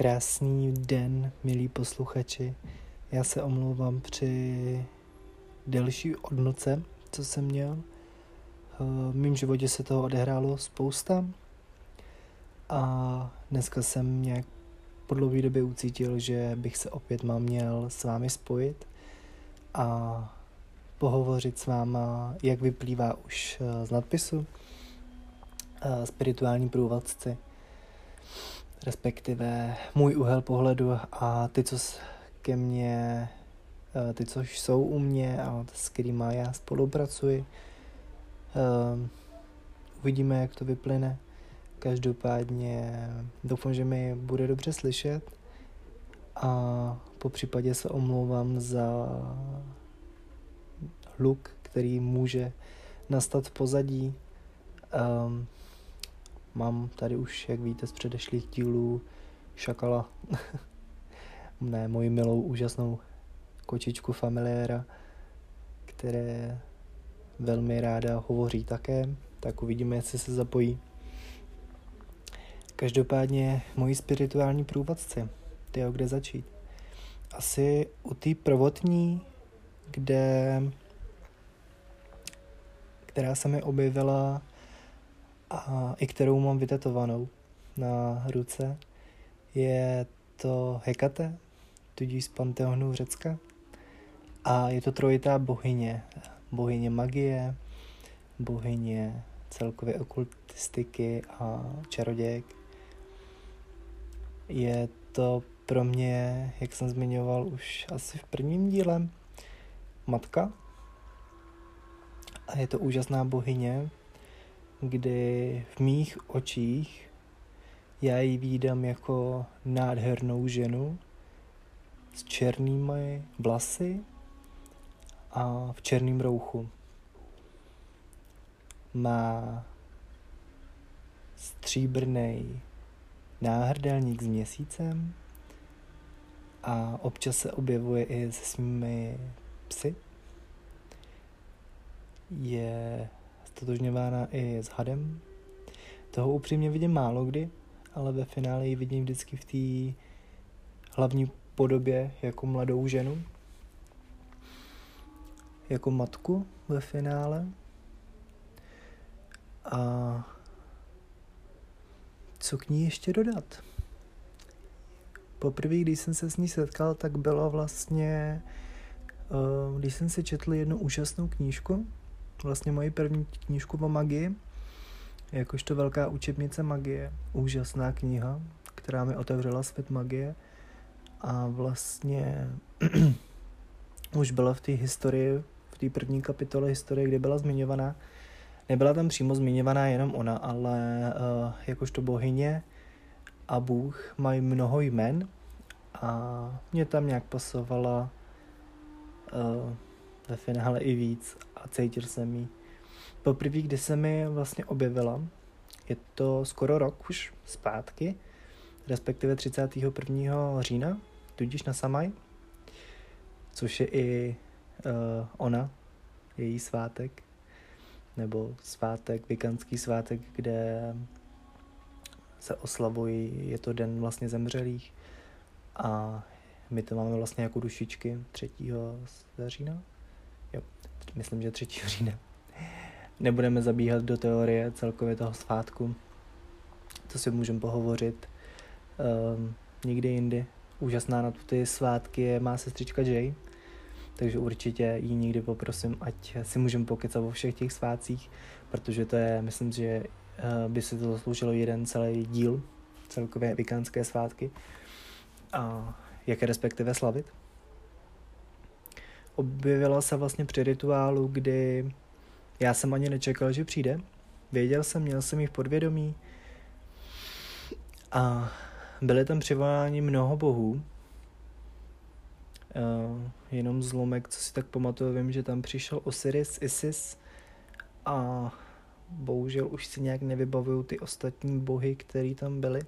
Krásný den, milí posluchači. Já se omlouvám při delší odnoce, co jsem měl. V mým životě se toho odehrálo spousta a dneska jsem nějak po dlouhé době ucítil, že bych se opět mám měl s vámi spojit a pohovořit s váma, jak vyplývá už z nadpisu, spirituální průvodci respektive můj úhel pohledu a ty, co ke mně, eh, ty, co jsou u mě a s kterými já spolupracuji. Eh, uvidíme, jak to vyplyne. Každopádně doufám, že mi bude dobře slyšet a po případě se omlouvám za hluk, který může nastat v pozadí. Um, Mám tady už, jak víte, z předešlých dílů šakala. ne, moji milou, úžasnou kočičku familiéra, které velmi ráda hovoří také, tak uvidíme, jestli se zapojí. Každopádně moji spirituální průvodci, ty kde začít? Asi u té prvotní, kde, která se mi objevila a i kterou mám vytetovanou na ruce, je to Hekate, tudíž z Panteonu Řecka. A je to trojitá bohyně. Bohyně magie, bohyně celkově okultistiky a čarodějek. Je to pro mě, jak jsem zmiňoval už asi v prvním díle, matka. A je to úžasná bohyně, kdy v mých očích já ji výdám jako nádhernou ženu s černými vlasy a v černém rouchu. Má stříbrný náhrdelník s měsícem a občas se objevuje i se svými psy. Je stotožňována i s hadem. Toho upřímně vidím málo kdy, ale ve finále ji vidím vždycky v té hlavní podobě jako mladou ženu, jako matku ve finále. A co k ní ještě dodat? Poprvé, když jsem se s ní setkal, tak bylo vlastně, eh, když jsem si četl jednu úžasnou knížku, vlastně moji první knížku o magii, jakožto velká učebnice magie, úžasná kniha, která mi otevřela svět magie. A vlastně už byla v té historii, v té první kapitole historie, kde byla zmiňovaná, nebyla tam přímo zmiňovaná jenom ona, ale uh, jakožto bohyně a Bůh mají mnoho jmen. A mě tam nějak pasovala uh, ve finále i víc a cítil jsem ji. Poprvé, kdy se mi vlastně objevila, je to skoro rok už zpátky, respektive 31. října, tudíž na Samaj, což je i uh, ona, její svátek, nebo svátek, vikandský svátek, kde se oslavují, je to den vlastně zemřelých a my to máme vlastně jako dušičky 3. října, myslím, že 3. října. Nebudeme zabíhat do teorie celkově toho svátku. To si můžeme pohovořit um, někdy jindy. Úžasná na ty svátky je má sestřička Jay, takže určitě ji někdy poprosím, ať si můžeme pokecat o všech těch svátcích, protože to je, myslím, že uh, by si to zasloužilo jeden celý díl, celkově vikánské svátky, a jak je respektive slavit objevila se vlastně při rituálu, kdy já jsem ani nečekal, že přijde. Věděl jsem, měl jsem ji v podvědomí a byly tam přivoláni mnoho bohů. Uh, jenom zlomek, co si tak pamatuju, vím, že tam přišel Osiris, Isis a bohužel už si nějak nevybavuju ty ostatní bohy, které tam byly,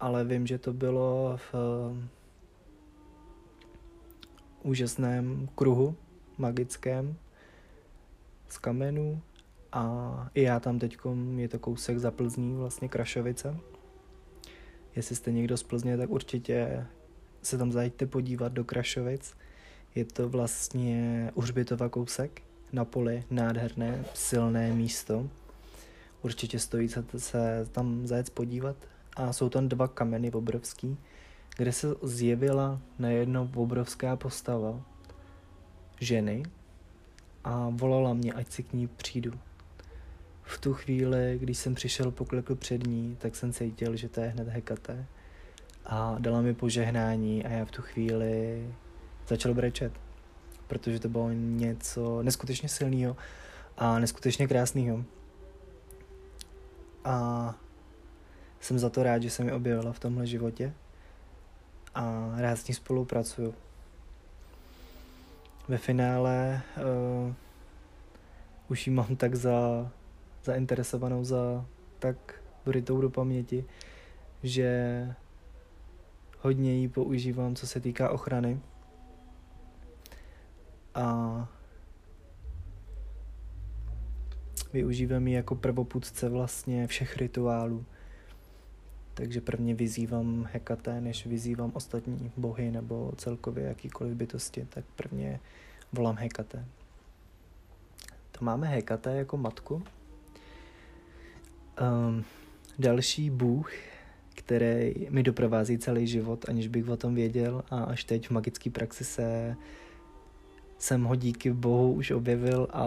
ale vím, že to bylo v úžasném kruhu magickém z kamenů a i já tam teď je to kousek za Plzní, vlastně Krašovice. Jestli jste někdo z Plzně, tak určitě se tam zajďte podívat do Krašovic. Je to vlastně u Hřbitova kousek na poli, nádherné, silné místo. Určitě stojí se tam zajet podívat. A jsou tam dva kameny obrovský, kde se zjevila najednou obrovská postava ženy a volala mě, ať si k ní přijdu. V tu chvíli, když jsem přišel poklekl před ní, tak jsem cítil, že to je hned Hekate. A dala mi požehnání a já v tu chvíli začal brečet. Protože to bylo něco neskutečně silného a neskutečně krásného. A jsem za to rád, že se mi objevila v tomhle životě a rád s ní spolupracuju. Ve finále uh, už ji mám tak za zainteresovanou za tak brytou do paměti, že hodně ji používám, co se týká ochrany. A využívám ji jako prvopůdce vlastně všech rituálů. Takže prvně vyzývám Hekate, než vyzývám ostatní bohy nebo celkově jakýkoliv bytosti, tak prvně volám Hekate. To máme Hekate jako matku, Um, další bůh, který mi doprovází celý život, aniž bych o tom věděl a až teď v magické praxi se jsem ho díky bohu už objevil a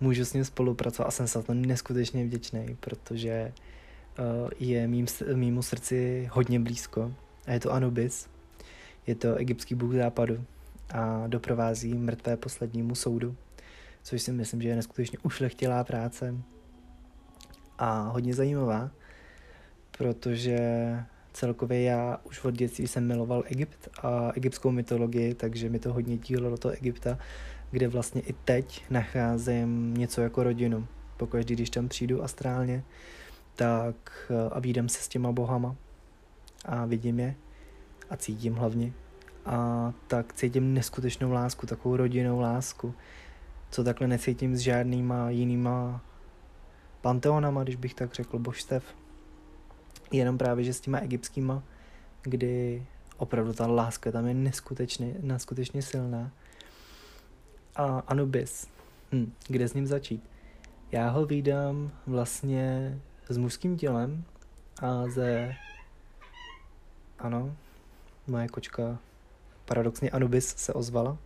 můžu s ním spolupracovat a jsem za to neskutečně vděčný, protože je mým, mýmu srdci hodně blízko. A je to Anubis, je to egyptský bůh západu. A doprovází mrtvé poslednímu soudu, což si myslím, že je neskutečně ušlechtilá práce. A hodně zajímavá, protože celkově já už od dětství jsem miloval Egypt a egyptskou mytologii, takže mi to hodně dílo do toho Egypta, kde vlastně i teď nacházím něco jako rodinu. Pokud když tam přijdu astrálně, tak eh, a výjdem se s těma bohama a vidím je a cítím hlavně. A tak cítím neskutečnou lásku, takovou rodinnou lásku, co takhle necítím s žádnýma jinýma panteonama, když bych tak řekl, božstev. Jenom právě, že s těma egyptskýma, kdy opravdu ta láska tam je neskutečně, neskutečně silná. A Anubis, hm, kde s ním začít? Já ho vydám vlastně s mužským tělem a ze... Ano, moje kočka paradoxně Anubis se ozvala.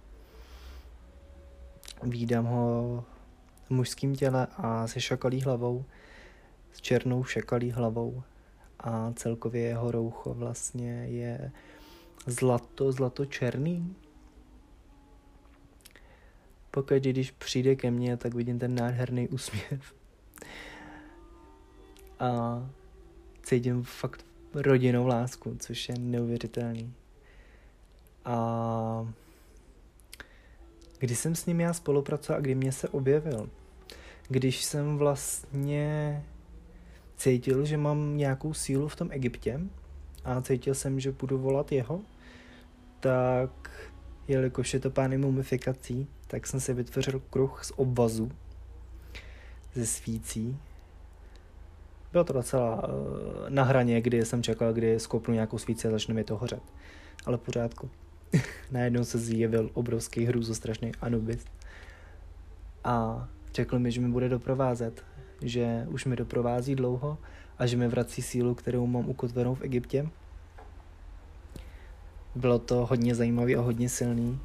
Vídám ho mužským těle a se šakalí hlavou, s černou šakalí hlavou a celkově jeho roucho vlastně je zlato, zlato černý. Pokud když přijde ke mně, tak vidím ten nádherný úsměv. A cítím fakt rodinnou lásku, což je neuvěřitelný. A kdy jsem s ním já spolupracoval a kdy mě se objevil? když jsem vlastně cítil, že mám nějakou sílu v tom Egyptě a cítil jsem, že budu volat jeho, tak jelikož je to pány mumifikací, tak jsem si vytvořil kruh z obvazu ze svící. Bylo to docela uh, na hraně, kdy jsem čekal, kdy skopnu nějakou svíci a začne mi to hořet. Ale pořádku. Najednou se zjevil obrovský strašný Anubis. A Řekl mi, že mi bude doprovázet, že už mi doprovází dlouho a že mi vrací sílu, kterou mám ukotvenou v Egyptě. Bylo to hodně zajímavý a hodně silný.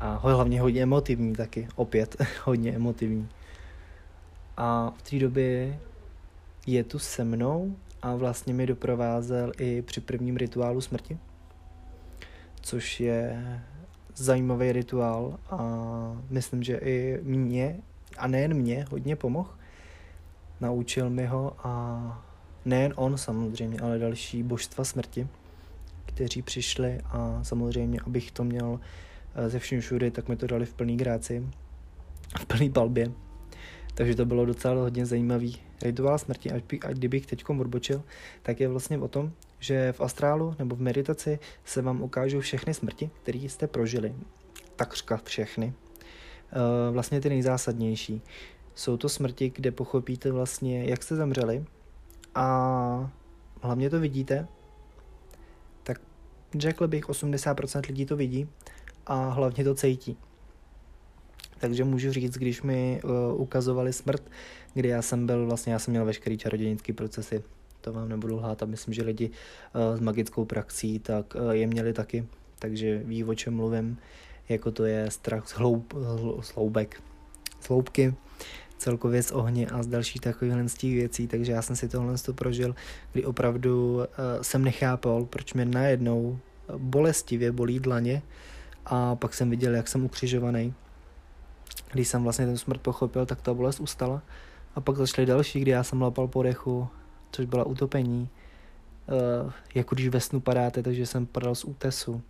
A hlavně hodně emotivní taky, opět hodně emotivní. A v té době je tu se mnou a vlastně mi doprovázel i při prvním rituálu smrti, což je zajímavý rituál a myslím, že i mě, a nejen mě, hodně pomohl. Naučil mi ho a nejen on samozřejmě, ale další božstva smrti, kteří přišli a samozřejmě, abych to měl eh, ze všem všude, tak mi to dali v plný gráci, v plný palbě. Takže to bylo docela hodně zajímavý rituál smrti. A kdybych teď odbočil, tak je vlastně o tom, že v astrálu nebo v meditaci se vám ukážou všechny smrti, které jste prožili. Takřka všechny. E, vlastně ty nejzásadnější. Jsou to smrti, kde pochopíte vlastně, jak jste zemřeli a hlavně to vidíte, tak řekl bych 80% lidí to vidí a hlavně to cítí. Takže můžu říct, když mi uh, ukazovali smrt, kdy já jsem byl, vlastně já jsem měl veškerý čarodějnický procesy, to vám nebudu lhát a myslím, že lidi uh, s magickou praxí tak uh, je měli taky, takže ví, o čem mluvím, jako to je strach z, hloub, z hloubek, z hloubky, celkově z ohně a z dalších takových z těch věcí, takže já jsem si tohle to prožil, kdy opravdu jsem nechápal, proč mě najednou bolestivě bolí dlaně a pak jsem viděl, jak jsem ukřižovaný. Když jsem vlastně ten smrt pochopil, tak ta bolest ustala a pak začaly další, kdy já jsem lapal po dechu, což byla utopení, uh, jako když ve snu padáte, takže jsem padal z útesu.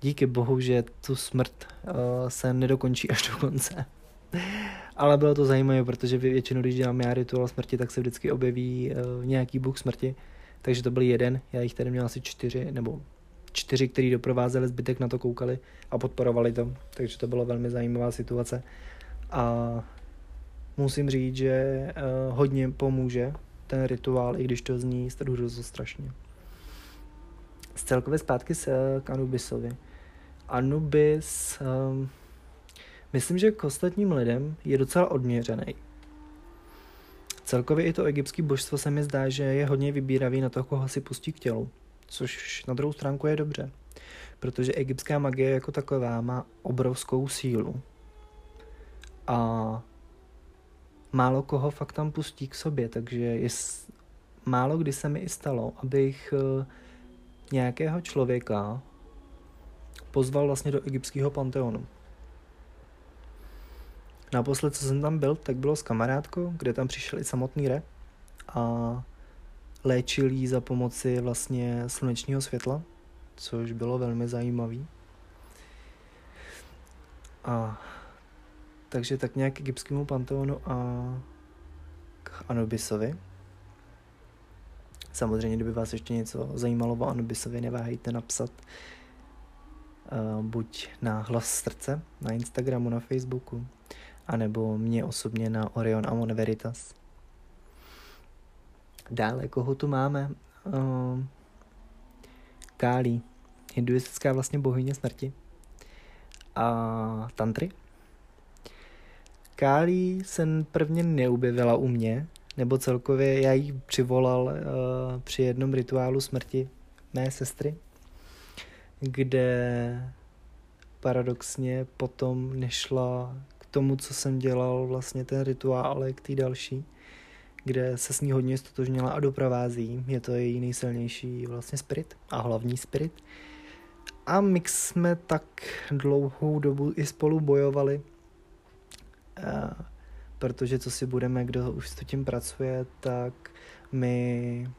Díky bohu, že tu smrt uh, se nedokončí až do konce. Ale bylo to zajímavé, protože většinou, když dělám já rituál smrti, tak se vždycky objeví uh, nějaký bůh smrti. Takže to byl jeden, já jich tady měl asi čtyři, nebo čtyři, který doprovázeli, zbytek na to koukali a podporovali to. Takže to byla velmi zajímavá situace. A musím říct, že uh, hodně pomůže ten rituál, i když to zní hrůzo strašně. Z celkově zpátky se uh, k Anubisovi. Anubis, um, myslím, že k ostatním lidem je docela odměřený. Celkově i to egyptské božstvo se mi zdá, že je hodně vybíravý na to, koho si pustí k tělu. Což na druhou stránku je dobře. Protože egyptská magie jako taková má obrovskou sílu. A málo koho fakt tam pustí k sobě, takže je, málo kdy se mi i stalo, abych uh, nějakého člověka pozval vlastně do egyptského panteonu. Naposled, co jsem tam byl, tak bylo s kamarádkou, kde tam přišel i samotný re a léčil jí za pomoci vlastně slunečního světla, což bylo velmi zajímavý. A takže tak nějak k egyptskému panteonu a k Anubisovi. Samozřejmě, kdyby vás ještě něco zajímalo o Anubisovi, neváhejte napsat uh, buď na hlas srdce na Instagramu, na Facebooku, anebo mě osobně na Orion Amon Veritas. Dále, koho tu máme? Uh, Kali, hinduistická vlastně bohyně smrti. A tantry. Kali se prvně neubjevila u mě, nebo celkově já ji přivolal uh, při jednom rituálu smrti mé sestry, kde paradoxně potom nešla k tomu, co jsem dělal, vlastně ten rituál, ale k té další, kde se s ní hodně stotožnila a doprovází. Je to její nejsilnější vlastně spirit a hlavní spirit. A my jsme tak dlouhou dobu i spolu bojovali, uh, protože co si budeme, kdo už s tím pracuje, tak mi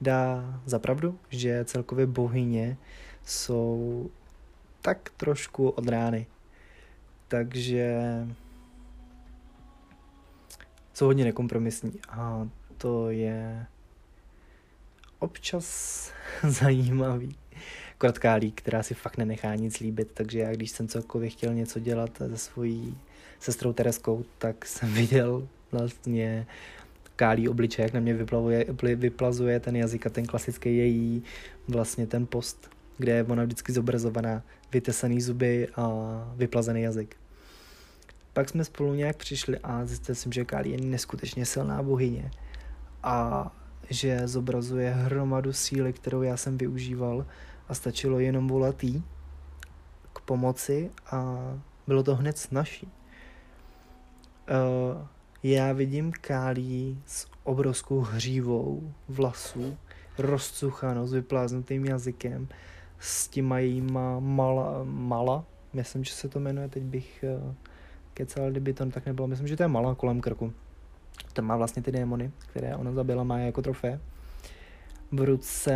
dá zapravdu, že celkově bohyně jsou tak trošku od rány. Takže jsou hodně nekompromisní a to je občas zajímavý. Krotkálík, která si fakt nenechá nic líbit, takže já když jsem celkově chtěl něco dělat se svojí sestrou Tereskou, tak jsem viděl vlastně kálí obličej, jak na mě vyplavuje, vyplazuje ten jazyk a ten klasický její vlastně ten post, kde je ona vždycky zobrazovaná, vytesaný zuby a vyplazený jazyk. Pak jsme spolu nějak přišli a zjistil jsem, že Kali je neskutečně silná bohyně a že zobrazuje hromadu síly, kterou já jsem využíval a stačilo jenom volat jí k pomoci a bylo to hned snažší. Uh, já vidím Kálí s obrovskou hřívou vlasů, rozcuchanou, s vypláznutým jazykem, s těma jejíma mala, mala, myslím, že se to jmenuje, teď bych uh, kecal, kdyby to tak nebylo, myslím, že to je mala kolem krku. To má vlastně ty démony, které ona zabila, má jako trofé. V ruce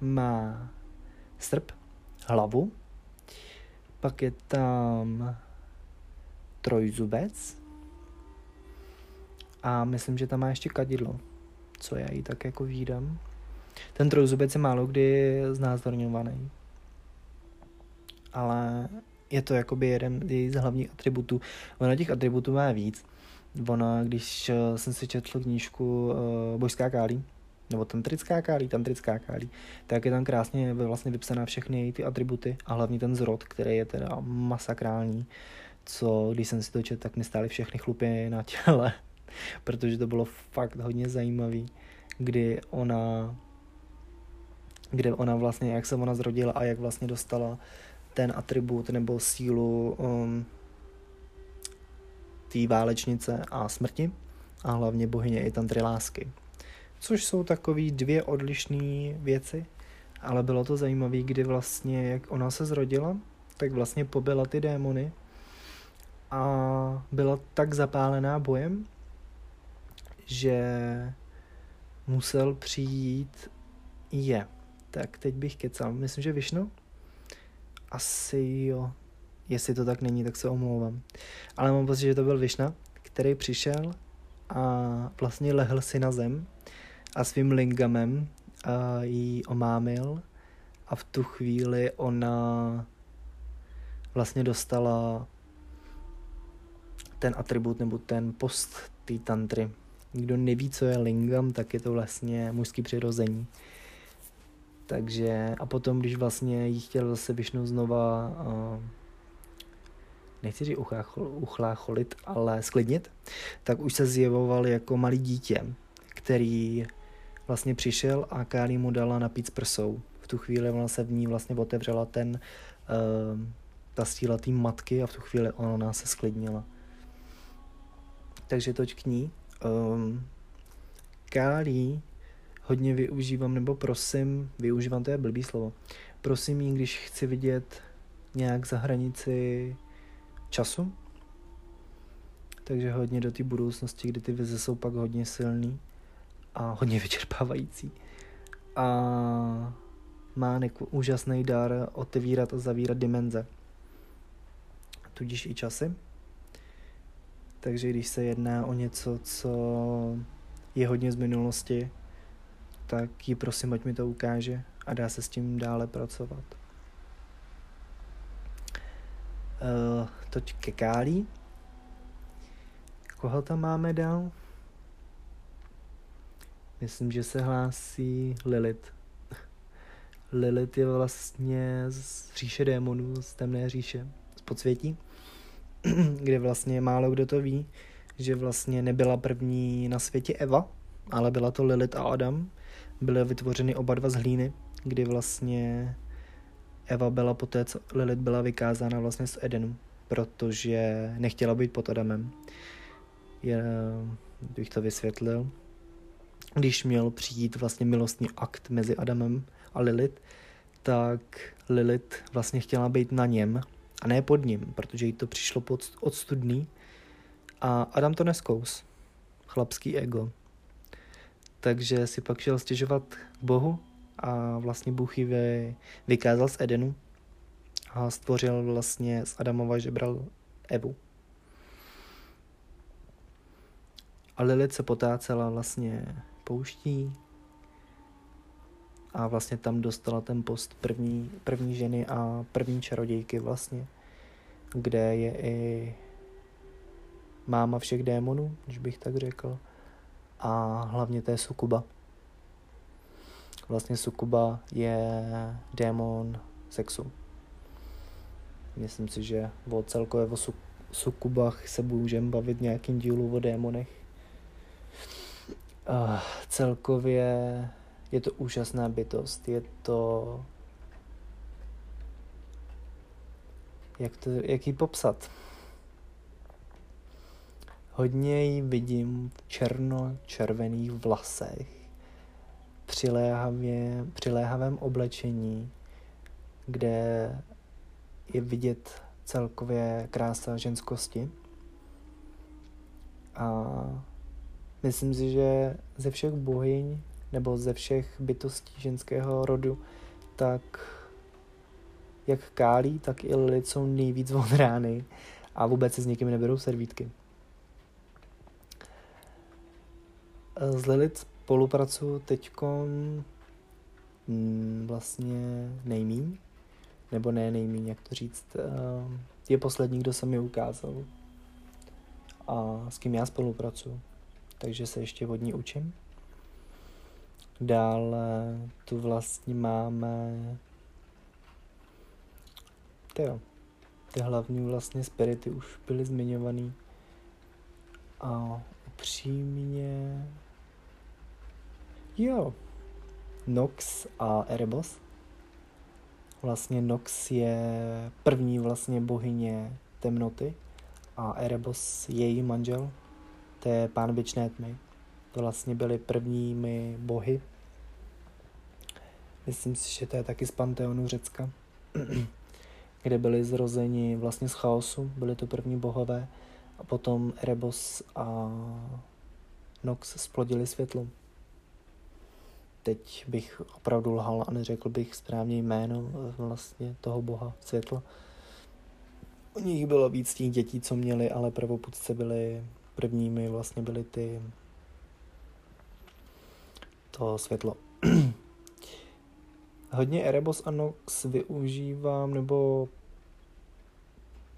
má srp, hlavu, pak je tam trojzubec a myslím, že tam má ještě kadidlo, co já jí tak jako výdám. Ten trojzubec je málo kdy znázorňovaný, ale je to jakoby jeden z hlavních atributů. Ono těch atributů má víc. ona, když eh, jsem si četl knížku uh, Božská kálí, nebo tantrická kálí, tantrická kálí, tak je tam krásně vlastně vypsaná všechny ty atributy a hlavně ten zrod, který je teda masakrální, co když jsem si to četl, tak mi stály všechny chlupy na těle, protože to bylo fakt hodně zajímavý, kdy ona kde ona vlastně, jak se ona zrodila a jak vlastně dostala ten atribut nebo sílu um, té válečnice a smrti a hlavně bohyně i tantry lásky. Což jsou takové dvě odlišné věci, ale bylo to zajímavé, kdy vlastně, jak ona se zrodila, tak vlastně pobila ty démony a byla tak zapálená bojem, že musel přijít je. Tak teď bych kecal. Myslím, že Višnu? Asi jo. Jestli to tak není, tak se omlouvám. Ale mám pocit, že to byl Višna, který přišel a vlastně lehl si na zem a svým lingamem a jí omámil a v tu chvíli ona vlastně dostala ten atribut nebo ten post té tantry. Kdo neví, co je lingam, tak je to vlastně mužský přirození. Takže a potom, když vlastně jí chtěl zase Višnu znova, uh, nechci říct uchlácholit, ale sklidnit, tak už se zjevoval jako malý dítě, který vlastně přišel a Káli mu dala napít s prsou. V tu chvíli ona se v ní vlastně otevřela ten, uh, ta síla té matky a v tu chvíli ona se sklidnila. Takže toť k ní. Um, Kálí hodně využívám, nebo prosím, využívám, to je blbý slovo, prosím jí, když chci vidět nějak za hranici času, takže hodně do té budoucnosti, kdy ty vize jsou pak hodně silný a hodně vyčerpávající. A má neku, úžasný dar otevírat a zavírat dimenze. Tudíž i časy. Takže když se jedná o něco, co je hodně z minulosti, tak ji prosím, ať mi to ukáže a dá se s tím dále pracovat. Uh, toť ke Kálí. Koho tam máme dál? Myslím, že se hlásí Lilith. Lilith je vlastně z říše démonů, z temné říše, z podsvětí, kde vlastně málo kdo to ví, že vlastně nebyla první na světě Eva, ale byla to Lilith a Adam, byly vytvořeny oba dva z hlíny, kdy vlastně Eva byla poté, co Lilith byla vykázána vlastně z Edenu, protože nechtěla být pod Adamem. Je, bych to vysvětlil, když měl přijít vlastně milostný akt mezi Adamem a Lilith, tak Lilith vlastně chtěla být na něm a ne pod ním, protože jí to přišlo pod odstudný a Adam to neskous. Chlapský ego takže si pak šel stěžovat k Bohu a vlastně Bůh ji vy, vykázal z Edenu a stvořil vlastně z Adamova žebral Evu. A Lilith se potácela vlastně pouští a vlastně tam dostala ten post první, první ženy a první čarodějky vlastně, kde je i máma všech démonů, když bych tak řekl a hlavně to je sukuba. Vlastně sukuba je démon sexu. Myslím si, že o celkově o su- sukubách se můžeme bavit nějakým dílu o démonech. Uh, celkově je to úžasná bytost, je to... Jak, to, jak ji popsat? Hodně ji vidím v černo-červených vlasech, přiléhavě, přiléhavém oblečení, kde je vidět celkově krása ženskosti. A myslím si, že ze všech bohyň nebo ze všech bytostí ženského rodu, tak jak Kálí, tak i Lilith jsou nejvíc rány a vůbec se s někým neberou servítky. S Lilith spolupracuju teď mm, vlastně nejmíň, nebo ne nejmíň, jak to říct, eh, je poslední, kdo se mi ukázal. a s kým já spolupracuji. Takže se ještě od ní učím. Dále tu vlastně máme tyjo, ty hlavní vlastně spirity už byly zmiňovaný. A upřímně... Jo. Nox a Erebos. Vlastně Nox je první vlastně bohyně temnoty a Erebos její manžel. To je pán věčné tmy. To vlastně byly prvními bohy. Myslím si, že to je taky z Panteonu Řecka, kde byli zrozeni vlastně z chaosu, byli to první bohové a potom Erebos a Nox splodili světlo. Teď bych opravdu lhal a neřekl bych správně jméno vlastně toho boha světla. U nich bylo víc těch dětí, co měli, ale prvoputce byli prvními vlastně byly ty to světlo. Hodně Erebos a Nox využívám, nebo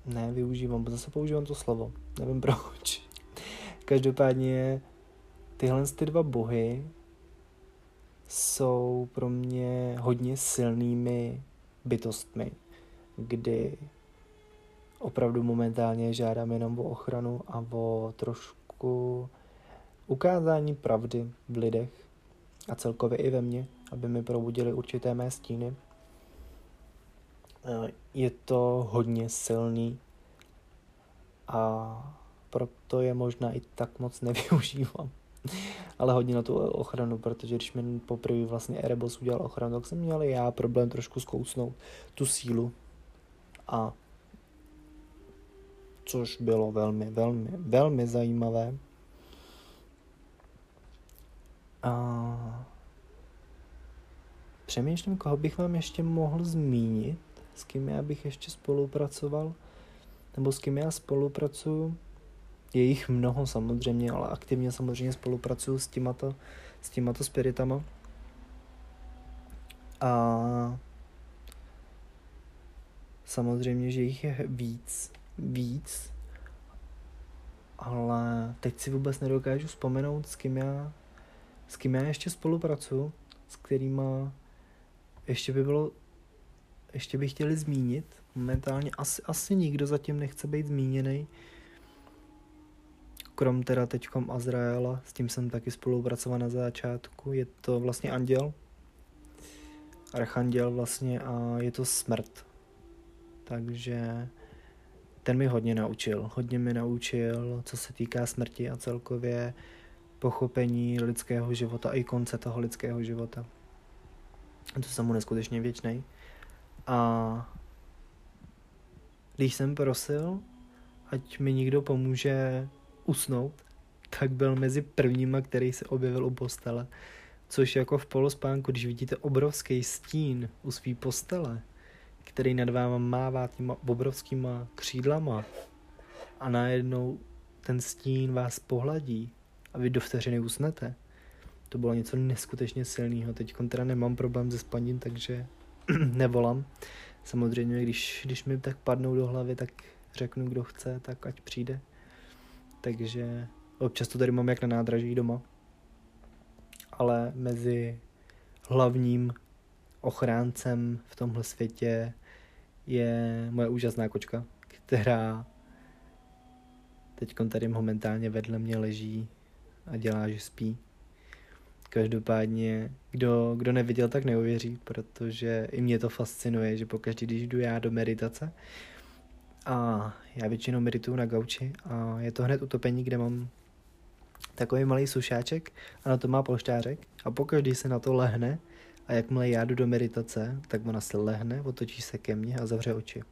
ne využívám, zase používám to slovo, nevím proč. Každopádně tyhle ty dva bohy jsou pro mě hodně silnými bytostmi, kdy opravdu momentálně žádám jenom o ochranu a o trošku ukázání pravdy v lidech a celkově i ve mně, aby mi probudili určité mé stíny. Eh, je to hodně silný a proto je možná i tak moc nevyužívám. Ale hodně na tu ochranu, protože když mi poprvé vlastně Erebos udělal ochranu, tak jsem měl já problém trošku zkousnout tu sílu a což bylo velmi, velmi, velmi zajímavé. A přemýšlím, koho bych vám ještě mohl zmínit, s kým já bych ještě spolupracoval, nebo s kým já spolupracuju. Je jich mnoho samozřejmě, ale aktivně samozřejmě spolupracuju s těmato, s těmato spiritama. A samozřejmě, že jich je víc víc, ale teď si vůbec nedokážu vzpomenout, s kým já, s kým já ještě spolupracuju, s kterýma ještě by bylo, ještě by chtěli zmínit. Momentálně asi, asi nikdo zatím nechce být zmíněný. Krom teda teďkom Azraela, s tím jsem taky spolupracoval na začátku. Je to vlastně anděl, archanděl vlastně a je to smrt. Takže ten mi hodně naučil. Hodně mi naučil, co se týká smrti a celkově pochopení lidského života i konce toho lidského života. To jsem mu neskutečně věčný. A když jsem prosil, ať mi někdo pomůže usnout, tak byl mezi prvníma, který se objevil u postele. Což jako v polospánku, když vidíte obrovský stín u své postele, který nad váma mává těma obrovskýma křídlama a najednou ten stín vás pohladí a vy do vteřiny usnete. To bylo něco neskutečně silného. Teď teda nemám problém se spaním, takže nevolám. Samozřejmě, když, když mi tak padnou do hlavy, tak řeknu, kdo chce, tak ať přijde. Takže občas to tady mám jak na nádraží doma. Ale mezi hlavním ochráncem v tomhle světě je moje úžasná kočka, která teď tady momentálně vedle mě leží a dělá, že spí. Každopádně, kdo, kdo neviděl, tak neuvěří, protože i mě to fascinuje, že pokaždé, když jdu já do meditace, a já většinou medituju na gauči a je to hned utopení, kde mám takový malý sušáček a na to má polštářek a pokaždý se na to lehne a jakmile já jdu do meditace, tak ona se lehne, otočí se ke mně a zavře oči.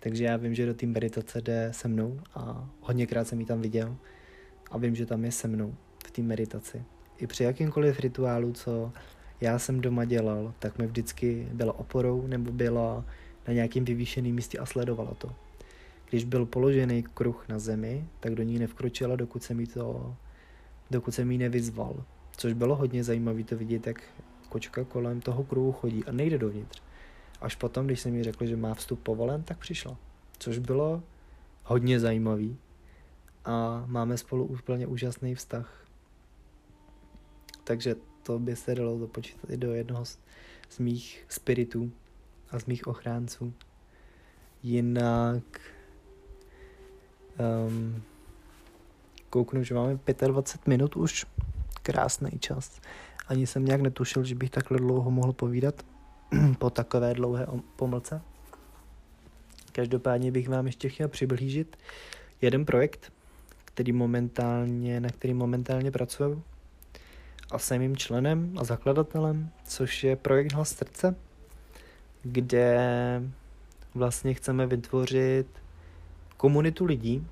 Takže já vím, že do té meditace jde se mnou a hodněkrát jsem ji tam viděl a vím, že tam je se mnou v té meditaci. I při jakýmkoliv rituálu, co já jsem doma dělal, tak mi vždycky byla oporou nebo byla na nějakým vyvýšeným místě a sledovala to. Když byl položený kruh na zemi, tak do ní nevkročila, dokud jsem jí to, dokud jsem jí nevyzval. Což bylo hodně zajímavé to vidět, jak kočka kolem toho kruhu chodí a nejde dovnitř. Až potom, když jsem mi řekl, že má vstup povolen, tak přišla. Což bylo hodně zajímavý. a máme spolu úplně úžasný vztah. Takže to by se dalo započítat i do jednoho z, z mých spiritů a z mých ochránců. Jinak um, kouknu, že máme 25 minut už. Krásný čas. Ani jsem nějak netušil, že bych takhle dlouho mohl povídat po takové dlouhé pomlce. Každopádně bych vám ještě chtěl přiblížit jeden projekt, který momentálně, na který momentálně pracuju a jsem jim členem a zakladatelem, což je projekt Hlas srdce, kde vlastně chceme vytvořit komunitu lidí,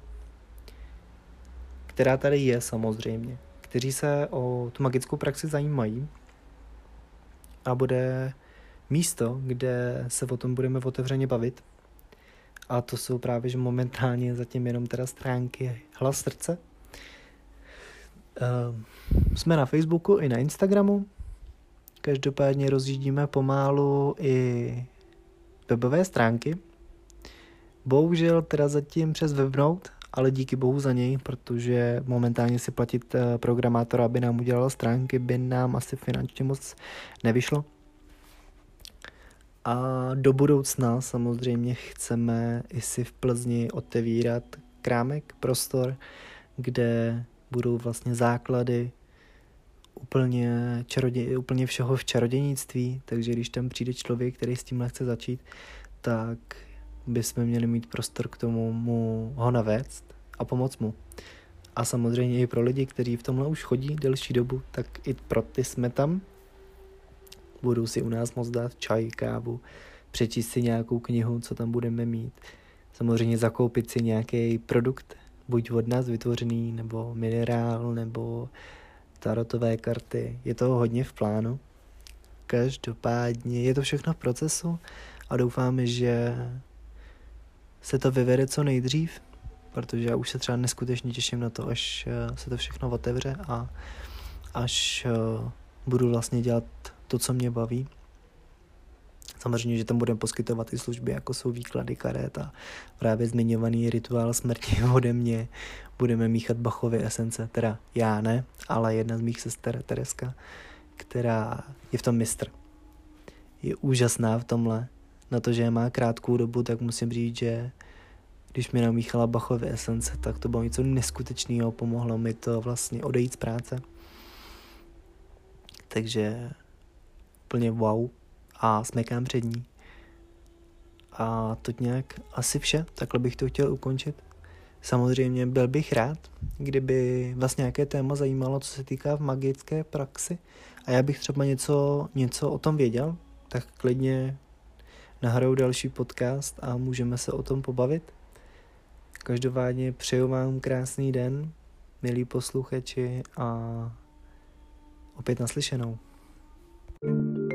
která tady je samozřejmě, kteří se o tu magickou praxi zajímají a bude místo, kde se o tom budeme otevřeně bavit. A to jsou právě, že momentálně zatím jenom teda stránky Hlas srdce. Uh, jsme na Facebooku i na Instagramu. Každopádně rozjíždíme pomálu i webové stránky. Bohužel teda zatím přes Webnote, ale díky bohu za něj, protože momentálně si platit eh, programátora, aby nám udělal stránky, by nám asi finančně moc nevyšlo. A do budoucna samozřejmě chceme i si v Plzni otevírat krámek, prostor, kde budou vlastně základy úplně, čarodě, úplně všeho v čarodějnictví, takže když tam přijde člověk, který s tím chce začít, tak bychom měli mít prostor k tomu mu ho navést a pomoct mu. A samozřejmě i pro lidi, kteří v tomhle už chodí delší dobu, tak i pro ty jsme tam. Budou si u nás moc dát čaj, kávu, přečíst si nějakou knihu, co tam budeme mít. Samozřejmě zakoupit si nějaký produkt, buď od nás vytvořený, nebo minerál, nebo tarotové karty. Je toho hodně v plánu. Každopádně je to všechno v procesu a doufáme, že se to vyvede co nejdřív, protože já už se třeba neskutečně těším na to, až eh, se to všechno otevře a až eh, budu vlastně dělat to, co mě baví. Samozřejmě, že tam budeme poskytovat i služby, jako jsou výklady karet a právě zmiňovaný rituál smrti ode mě. Budeme míchat Bachovy esence, teda já ne, ale jedna z mých sester, Tereska, která je v tom mistr. Je úžasná v tomhle. Na to, že má krátkou dobu, tak musím říct, že když mi namíchala Bachovy esence, tak to bylo něco neskutečného, pomohlo mi to vlastně odejít z práce. Takže úplně wow a smekám před ní. A to nějak asi vše, takhle bych to chtěl ukončit. Samozřejmě byl bych rád, kdyby vás nějaké téma zajímalo, co se týká v magické praxi a já bych třeba něco, něco o tom věděl, tak klidně nahrou další podcast a můžeme se o tom pobavit. Každopádně přeju vám krásný den, milí posluchači a opět naslyšenou. thank you